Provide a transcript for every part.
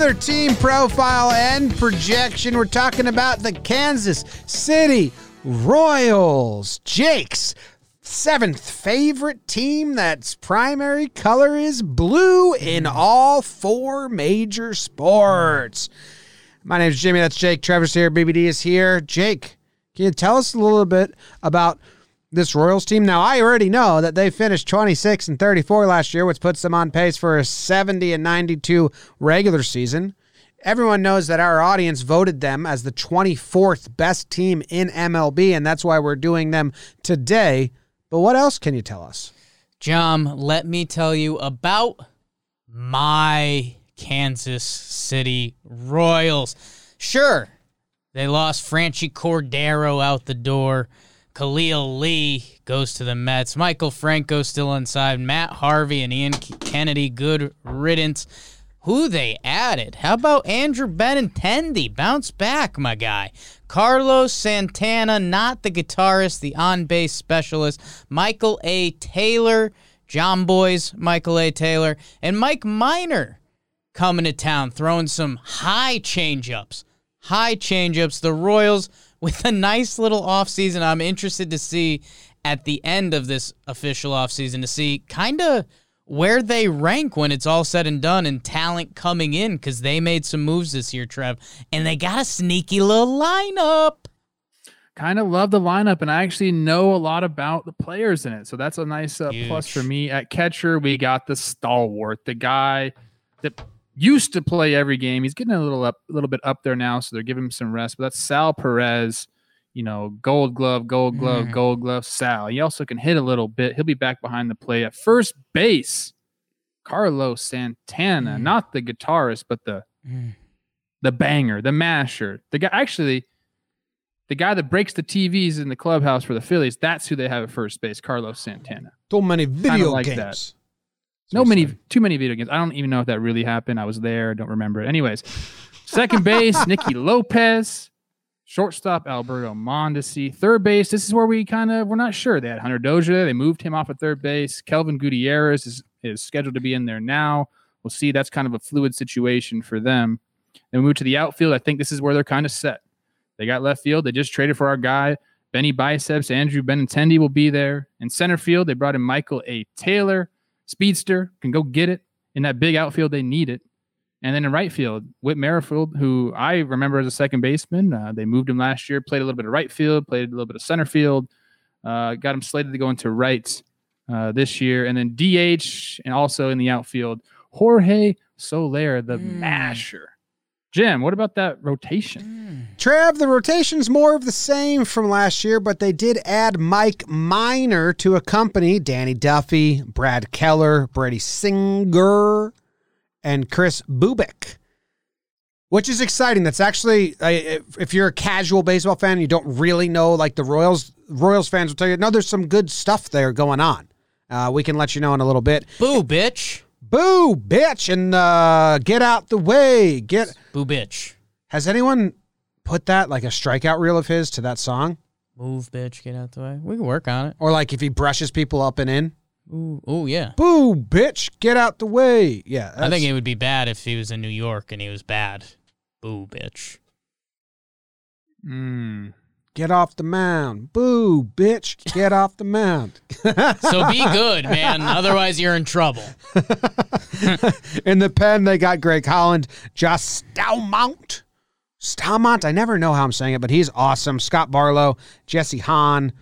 Another team profile and projection. We're talking about the Kansas City Royals. Jake's seventh favorite team that's primary color is blue in all four major sports. My name is Jimmy. That's Jake. Trevor's here. BBD is here. Jake, can you tell us a little bit about this Royals team? Now, I already know that they finished 26 and 34 last year, which puts them on pace for a 70 and 92 regular season. Everyone knows that our audience voted them as the 24th best team in MLB, and that's why we're doing them today. But what else can you tell us? John, let me tell you about my Kansas City Royals. Sure, they lost Franchy Cordero out the door. Khalil Lee goes to the Mets. Maikel Franco still inside. Matt Harvey and Ian Kennedy, good riddance. Who they added? How about Andrew Benintendi? Bounce back, my guy. Carlos Santana, not the guitarist, the on bass specialist. Michael A. Taylor, John Boy's Michael A. Taylor, and Mike Minor coming to town, throwing some high changeups. High changeups. The Royals with a nice little offseason. I'm interested to see at the end of this official offseason to see kind of where they rank when it's all said and done and talent coming in because they made some moves this year, Trev, and they got a sneaky little lineup. Kind of love the lineup, and I actually know a lot about the players in it. So that's a nice uh, plus for me. At catcher, we got the stalwart, the guy that used to play every game. He's getting a little up, a little bit up there now, so they're giving him some rest. But that's Sal Perez. You know, Gold Glove, Gold Glove, Mm. Gold Glove. Sal. He also can hit a little bit. He'll be back behind the plate at first base. Carlos Santana, Mm. not the guitarist, but the Mm. the banger, the masher, the guy actually. The guy that breaks the TVs in the clubhouse for the Phillies, that's who they have at first base, Carlos Santana. So many video like games. that. No many, too many video games. I don't even know if that really happened. I was there. Don't remember it. Anyways, second base, Nicky Lopez. Shortstop, Alberto Mondesi. Third base, this is where we kind of, we're not sure. They had Hunter Dozier. there. They moved him off at third base. Kelvin Gutierrez is, is scheduled to be in there now. We'll see. That's kind of a fluid situation for them. Then we move to the outfield. I think this is where they're kind of set. They got left field. They just traded for our guy, Benny Biceps. Andrew Benintendi will be there. In center field, they brought in Michael A. Taylor speedster, can go get it. In that big outfield, they need it. And then in right field, Whit Merrifield, who I remember as a second baseman, uh, they moved him last year, played a little bit of right field, played a little bit of center field, uh, got him slated to go into right uh, this year. And then DH and also in the outfield, Jorge Soler, the Mm. masher. Jim, what about that rotation? Trav, the rotation's more of the same from last year, but they did add Mike Minor to accompany Danny Duffy, Brad Keller, Brady Singer, and Kris Bubic. Which is exciting. That's actually, if if you're a casual baseball fan, you don't really know like the Royals. Royals fans will tell you, no, there's some good stuff there going on. Uh, we can let you know in a little bit. Boo, bitch. Boo, bitch, and uh, get out the way. Get. Boo, bitch. Has anyone put that like a strikeout reel of his to that song? Move, bitch. Get out the way. We can work on it. Or like if he brushes people up and in? Ooh, ooh, yeah. Boo, bitch, get out the way. Yeah. I think it would be bad if he was in New York and he was bad. Boo, bitch. Mm. Get off the mound. Boo, bitch, get off the mound. So be good, man. Otherwise, you're in trouble. in the pen, they got Greg Holland, Josh Stalmont. Stalmont, I never know how I'm saying it, but he's awesome. Scott Barlow, Jesse Hahn,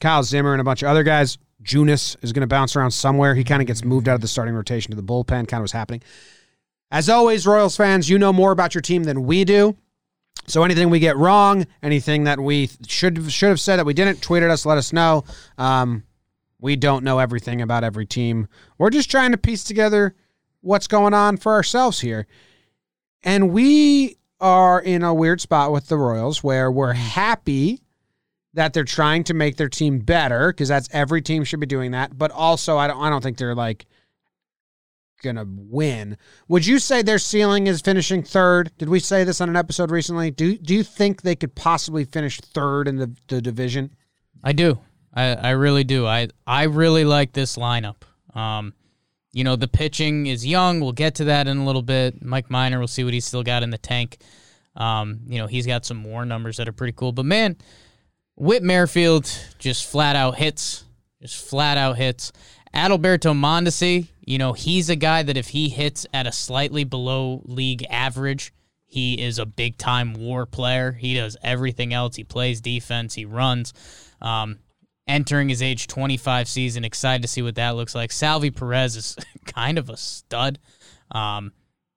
Kyle Zimmer, and a bunch of other guys. Junis is going to bounce around somewhere. He kind of gets moved out of the starting rotation to the bullpen, kind of was happening. As always, Royals fans, you know more about your team than we do. So anything we get wrong, anything that we should should have said that we didn't, tweet at us, let us know. Um, we don't know everything about every team. We're just trying to piece together what's going on for ourselves here. And we are in a weird spot with the Royals where we're happy that they're trying to make their team better because that's every team should be doing that. But also, I don't I don't think they're like gonna win. Would you say their ceiling is finishing third? Did we say this on an episode recently? Do do you think they could possibly finish third in the, the division? I do. I, I really do. I I really like this lineup. Um, you know, the pitching is young. We'll get to that in a little bit. Mike Minor, we'll see what he's still got in the tank. Um, you know, he's got some more numbers that are pretty cool. But man, Whit Merrifield just flat out hits, just flat out hits. Adalberto Mondesi, you know, he's a guy that if he hits at a slightly below league average, he is a big time WAR player. He does everything else. He plays defense, he runs. Um, entering his age 25 season, excited to see what that looks like. Salvi Perez is kind of a stud. Um,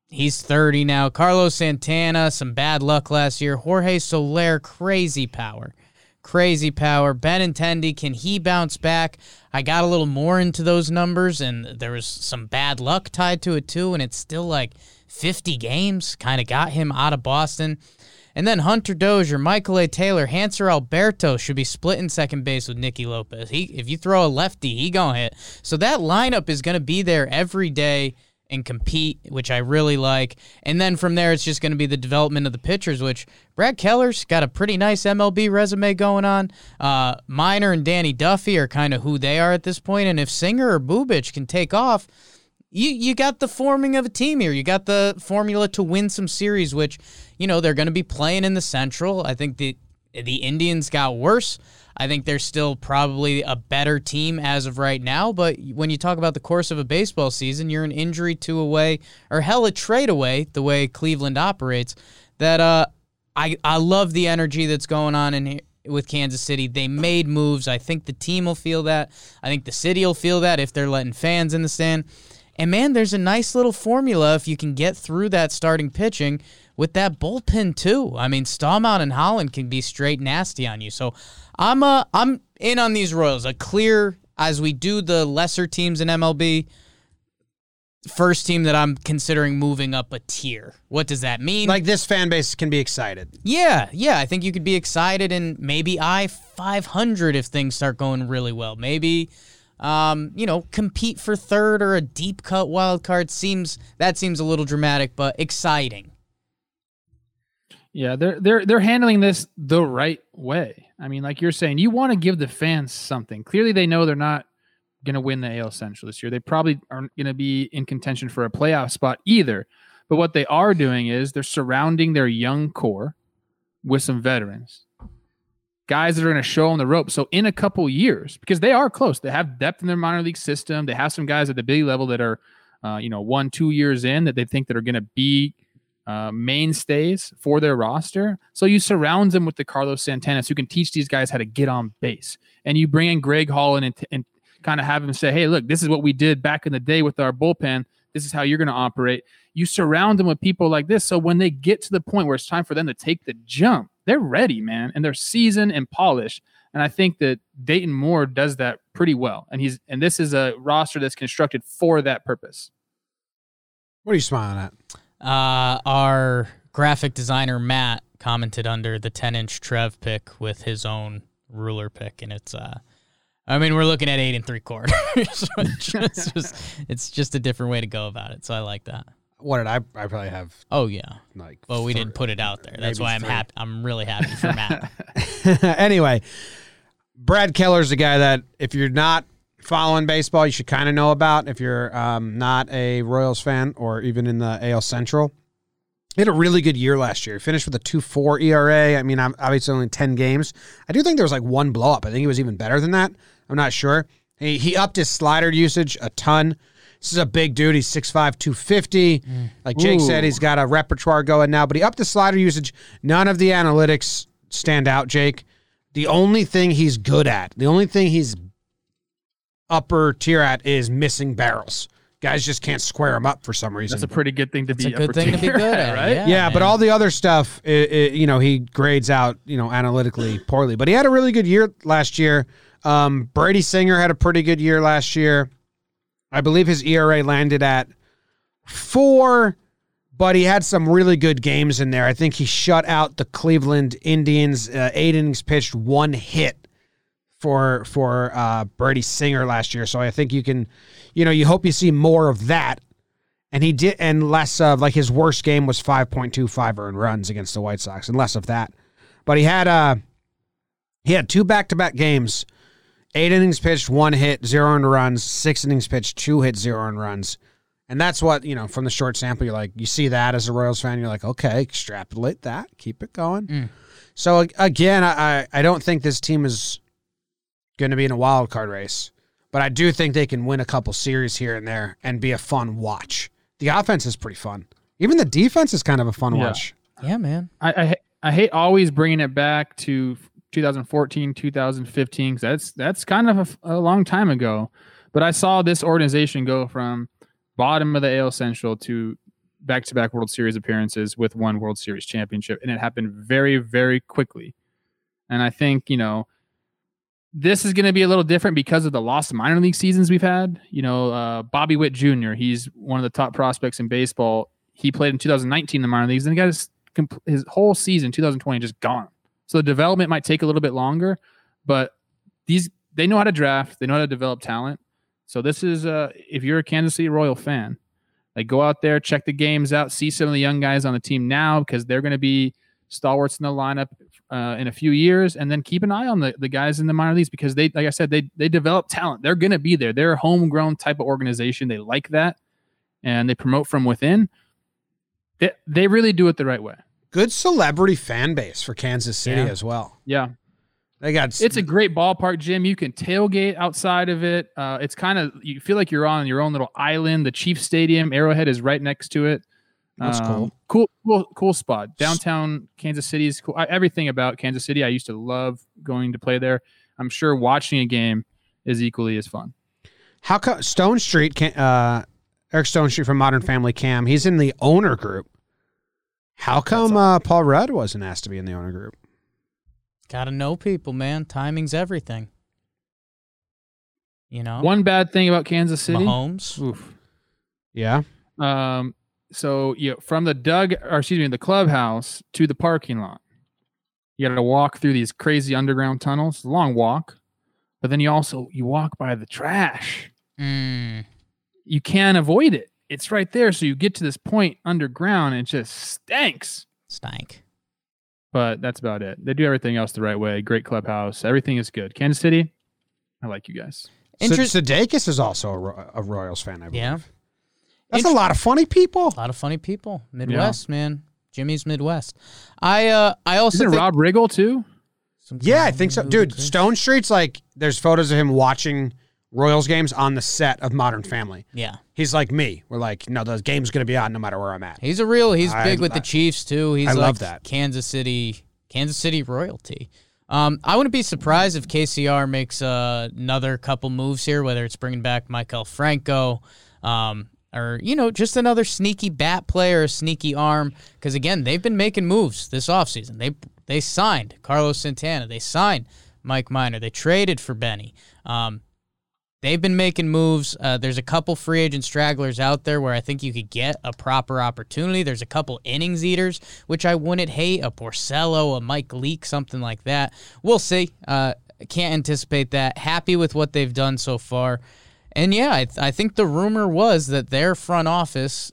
he's 30 now. Carlos Santana, some bad luck last year. Jorge Soler, crazy power crazy power. Benintendi, can he bounce back? I got a little more into those numbers, and there was some bad luck tied to it too, and it's still like 50 games, kind of got him out of Boston. And then Hunter Dozier, Michael A. Taylor, Hanser Alberto should be split in second base with Nicky Lopez. He, if you throw a lefty, he gonna hit. So that lineup is gonna be there every day and compete, which I really like. And then from there, it's just going to be the development of the pitchers, which Brad Keller's got a pretty nice MLB resume going on. Uh, Minor and Danny Duffy are kind of who they are at this point, and if Singer or Bubic can take off, you you got the forming of a team here. You got the formula to win some series, which you know they're going to be playing in the Central. I think the the Indians got worse. I think they're still probably a better team as of right now. But when you talk about the course of a baseball season, you're an injury two away, or hell, a trade away, the way Cleveland operates. That uh, I I love the energy that's going on in here with Kansas City. They made moves. I think the team will feel that. I think the city will feel that if they're letting fans in the stand. And man, there's a nice little formula if you can get through that starting pitching with that bullpen too. I mean, Staumont and Holland can be straight nasty on you. So I'm uh I'm in on these Royals. A clear as we do the lesser teams in MLB. First team that I'm considering moving up a tier. What does that mean? Like this fan base can be excited. Yeah, yeah. I think you could be excited and maybe I 500 if things start going really well. Maybe, um, you know, compete for third or a deep cut wild card seems that seems a little dramatic, but exciting. Yeah, they're they're they're handling this the right way. I mean, like you're saying, you want to give the fans something. Clearly, they know they're not going to win the AL Central this year. They probably aren't going to be in contention for a playoff spot either. But what they are doing is they're surrounding their young core with some veterans, guys that are going to show on the rope. So in a couple years, because they are close, they have depth in their minor league system. They have some guys at the big level that are, uh, you know, one two years in that they think that are going to be uh, mainstays for their roster. So you surround them with the Carlos Santanas who can teach these guys how to get on base. And you bring in Greg Holland and, and kind of have him say, hey, look, this is what we did back in the day with our bullpen. This is how you're going to operate. You surround them with people like this. So when they get to the point where it's time for them to take the jump, they're ready, man. And they're seasoned and polished. And I think that Dayton Moore does that pretty well. And he's and this is a roster that's constructed for that purpose. What are you smiling at? Uh, our graphic designer Matt commented under the 10 inch Trev pick with his own ruler pick, and it's uh, I mean we're looking at eight and three quarters. so it's, just, it's just a different way to go about it. So I like that. What did I? I probably have Oh yeah. like. Well, we three- didn't put it out there. That's why I'm three. happy. I'm really happy for Matt. anyway, Brad Keller's a guy that if you're not following baseball, you should kind of know about. If you're um, not a Royals fan or even in the AL Central, he had a really good year last year. He finished with a two four ERA. I mean, obviously only ten games. I do think there was like one blow up. I think he was even better than that. I'm not sure. He he upped his slider usage a ton. This is a big dude. He's 6'5", 250. Like Jake said, he's got a repertoire going now, but he upped the slider usage. None of the analytics stand out, Jake. The only thing he's good at, the only thing he's upper tier at is missing barrels. Guys just can't square him up for some reason. That's a pretty good thing to It's be a good thing to be good at, right? yeah. yeah, but all the other stuff, i i you know, he grades out, you know, analytically poorly. But he had a really good year last year. Um, Brady Singer had a pretty good year last year. I believe his ERA landed at four, but he had some really good games in there. I think he shut out the Cleveland Indians. Uh, eight innings pitched, one hit for for uh, Brady Singer last year. So I think you can, you know, you hope you see more of that. And he did, and less of like his worst game was 5.25 earned runs against the White Sox, and less of that. But he had uh he had two back to back games Eight innings pitched, one hit, zero earned runs. Six innings pitched, two hits, zero earned runs. And that's what, you know, from the short sample, you're like, you see that as a Royals fan, you're like, okay, extrapolate that, keep it going. Mm. So again, I I don't think this team is going to be in a wild card race, but I do think they can win a couple series here and there and be a fun watch. The offense is pretty fun. Even the defense is kind of a fun Yeah. watch. Yeah, man. I, I I hate always bringing it back to 2014, 2015 because that's that's kind of a long time ago. But I saw this organization go from bottom of the AL Central to back-to-back World Series appearances with one World Series championship, and it happened very, very quickly. And I think you know this is going to be a little different because of the lost minor league seasons we've had. You know, uh, Bobby Witt Jr. He's one of the top prospects in baseball. He played in 2019 in the minor leagues, and he got his his whole season 2020 just gone. So the development might take a little bit longer, but these they know how to draft, they know how to develop talent. So this is uh if you're a Kansas City Royal fan, like go out there, check the games out, see some of the young guys on the team now because they're going to be stalwarts in the lineup uh, in a few years, and then keep an eye on the, the guys in the minor leagues because they, like I said, they they develop talent. They're going to be there. They're a homegrown type of organization. They like that, and they promote from within. They, they really do it the right way. Good celebrity fan base for Kansas City Yeah. as well. Yeah, They got it's a great ballpark, Jim. You can tailgate outside of it. Uh, it's kind of you feel like you're on your own little island. The Chief Stadium, Arrowhead is right next to it. That's Um, cool. Cool, cool, cool spot. Downtown Kansas City is cool. I, everything about Kansas City, I used to love going to play there. I'm sure watching a game is equally as fun. How come Stonestreet? Can, uh, Eric Stonestreet from Modern Family Cam. He's in the owner group. How come uh, Paul Rudd wasn't asked to be in the owner group? Gotta know people, man. Timing's everything. You know, One bad thing about Kansas City. Mahomes. Oof. Yeah, Um, so you know, from the dug or excuse me, the clubhouse to the parking lot, you got to walk through these crazy underground tunnels. It's a long walk, but then you also you walk by the trash. Mm, You can't avoid it. It's right there. So you get to this point underground, and it just stinks. stank. But that's about it. They do everything else the right way. Great clubhouse. Everything is good. Kansas City, I like you guys. Interest- Sid- Sudeikis is also a, Ro- a Royals fan. I believe. Yeah. That's a lot of funny people. A lot of funny people. Midwest, man. Jimmy's Midwest. I uh I also Isn't think Rob Riggle too? some Yeah, I think so, dude. Chris- Stonestreet's like there's photos of him watching Royals games on the set of Modern Family. Yeah. He's like me. We're like, no, the game's gonna be on no matter where I'm at. He's a real. He's I- big with I- the Chiefs too. He's I like love that. Kansas City, Kansas City royalty. Um, I wouldn't be surprised if KCR makes uh, another couple moves here, whether it's bringing back Maikel Franco, um, or you know, just another sneaky bat player, a sneaky arm. Because again, they've been making moves this offseason. They they signed Carlos Santana. They signed Mike Minor. They traded for Benny. Um, They've been making moves. Uh, there's a couple free agent stragglers out there where I think you could get a proper opportunity. There's a couple innings eaters, which I wouldn't hate. A Porcello, a Mike Leake, something like that. We'll see. Uh, can't anticipate that. Happy with what they've done so far. And yeah, I, th- I think the rumor was that their front office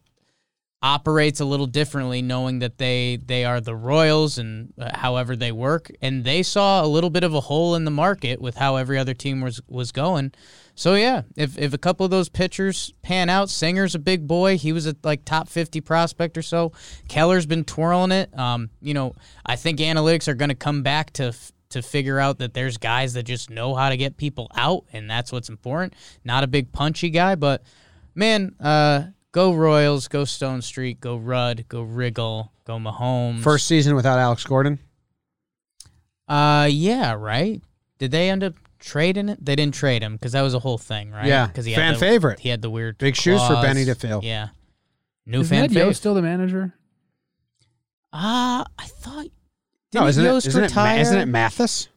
operates a little differently, knowing that they they are the Royals and uh, however they work, and they saw a little bit of a hole in the market with how every other team was was going. So yeah, if if a couple of those pitchers pan out, Singer's a big boy. He was a like top fifty prospect or so. Keller's been twirling it. Um, you know, I think analytics are going to come back to. F- to figure out that there's guys that just know how to get people out, and that's what's important. Not a big punchy guy, but man, uh, go Royals, go Stonestreet, go Rudd, go Riggle, go Mahomes. First season without Alex Gordon. uh, yeah, right. Did they end up trading it? They didn't trade him because that was a whole thing, right? Yeah, because he fan had the, favorite. He had the weird Big shoes for. Benny to fill. Yeah, new Is fan Ned Yo still the manager? Ah, I thought. No, didn't isn't it, Yost isn't, it, Ma- retire? isn't it Mathis?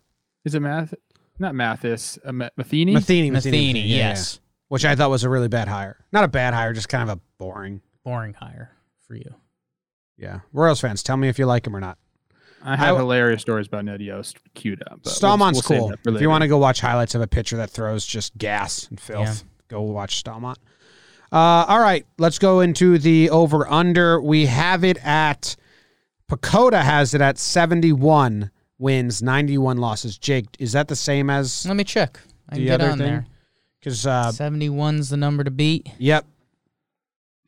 Is it Math? Not Mathis. Uh, Ma- Matheny. Matheny, Matheny, Matheny? yeah, yeah. yes, Which I thought was a really bad hire. Not a bad hire, just kind of a boring. boring hire for you. Yeah. Royals fans, tell me if you like him or not. I have I- hilarious stories about Ned Yost queued up. but Stallman's we'll- we'll cool. if you want to go watch highlights of a pitcher that throws just gas and filth, go watch Stallmont. Uh, all right, let's go into the over under. We have it at PECOTA has it at 71 wins, 91 losses. Jake, is that the same as Let me check. I can the get other on thing? there. Because uh, 71's the number to beat. yep,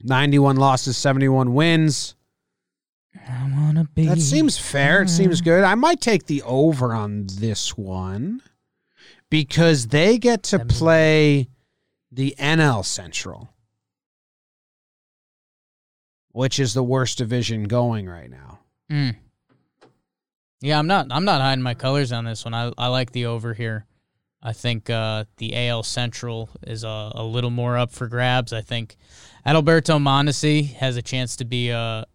ninety-one losses, seventy-one wins. I wanna be. That seems fair. It seems good. I might take the over on this one because they get to play the NL Central, which is the worst division going right now. Mm. Yeah, I'm not. I'm not hiding my colors on this one. I I like the over here. I think uh, the AL Central is a, a little more up for grabs. I think Adalberto Mondesi has a chance to be a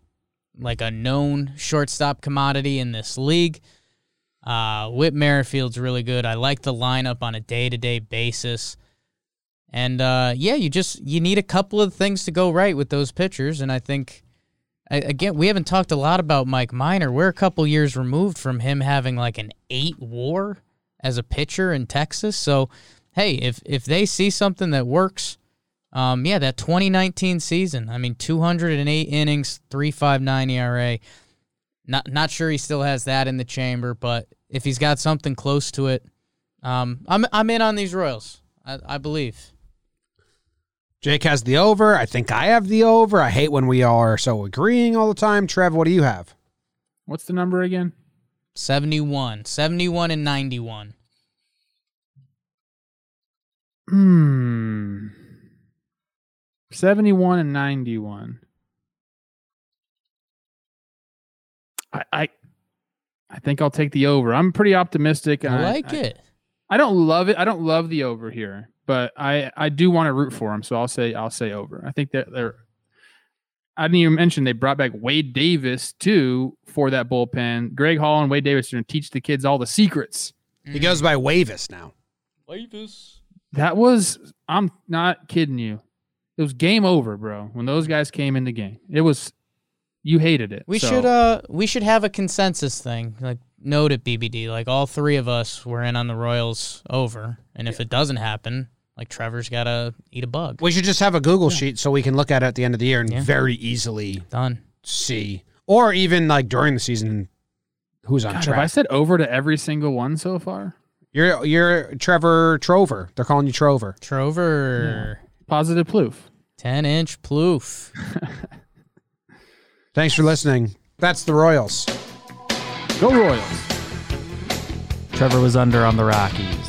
like a known shortstop commodity in this league. Uh, Whit Merrifield's really good. I like the lineup on a day to day basis. And uh, yeah, you just you need a couple of things to go right with those pitchers, and I think again, we haven't talked a lot about Mike Minor. We're a couple years removed from him having like an eight WAR as a pitcher in Texas. So, hey, if if they see something that works, um, yeah, that 2019 season. I mean, 208 innings, 3.59 ERA. Not not sure he still has that in the chamber, but if he's got something close to it, um, I'm I'm in on these Royals. I, I believe. Jake has the over. I think I have the over. I hate when we are so agreeing all the time. Trev, what do you have? What's the number again? 71, 71 and 91. Hmm. 71 and 91. I, I I think I'll take the over. I'm pretty optimistic. and I like it. I don't love it. I don't love the over here, but I I do want to root for them. So I'll say I'll say over. I think that they're. I didn't even mention they brought back Wade Davis too for that bullpen. Greg Hall and Wade Davis are going to teach the kids all the secrets. He goes by Wavis now. Wavis. That was I'm not kidding you. It was game over, bro. When those guys came in the game, it was you hated it. We So, should uh we should have a consensus thing. Like note it BBD. Like all three of us were in on the Royals over. And if it doesn't happen, like Trevor's gotta eat a bug. We should just have a Google sheet so we can look at it at the end of the year and Yeah. very easily Done. see, or even like during the season, who's on God, have I said over to every single one so far? You're you're Trevor Trover. They're calling you Trover. Trover. Positive ploof. Ten inch ploof. Thanks for listening. That's the Royals. Go Royals. Trevor was under on the Rockies. Huge.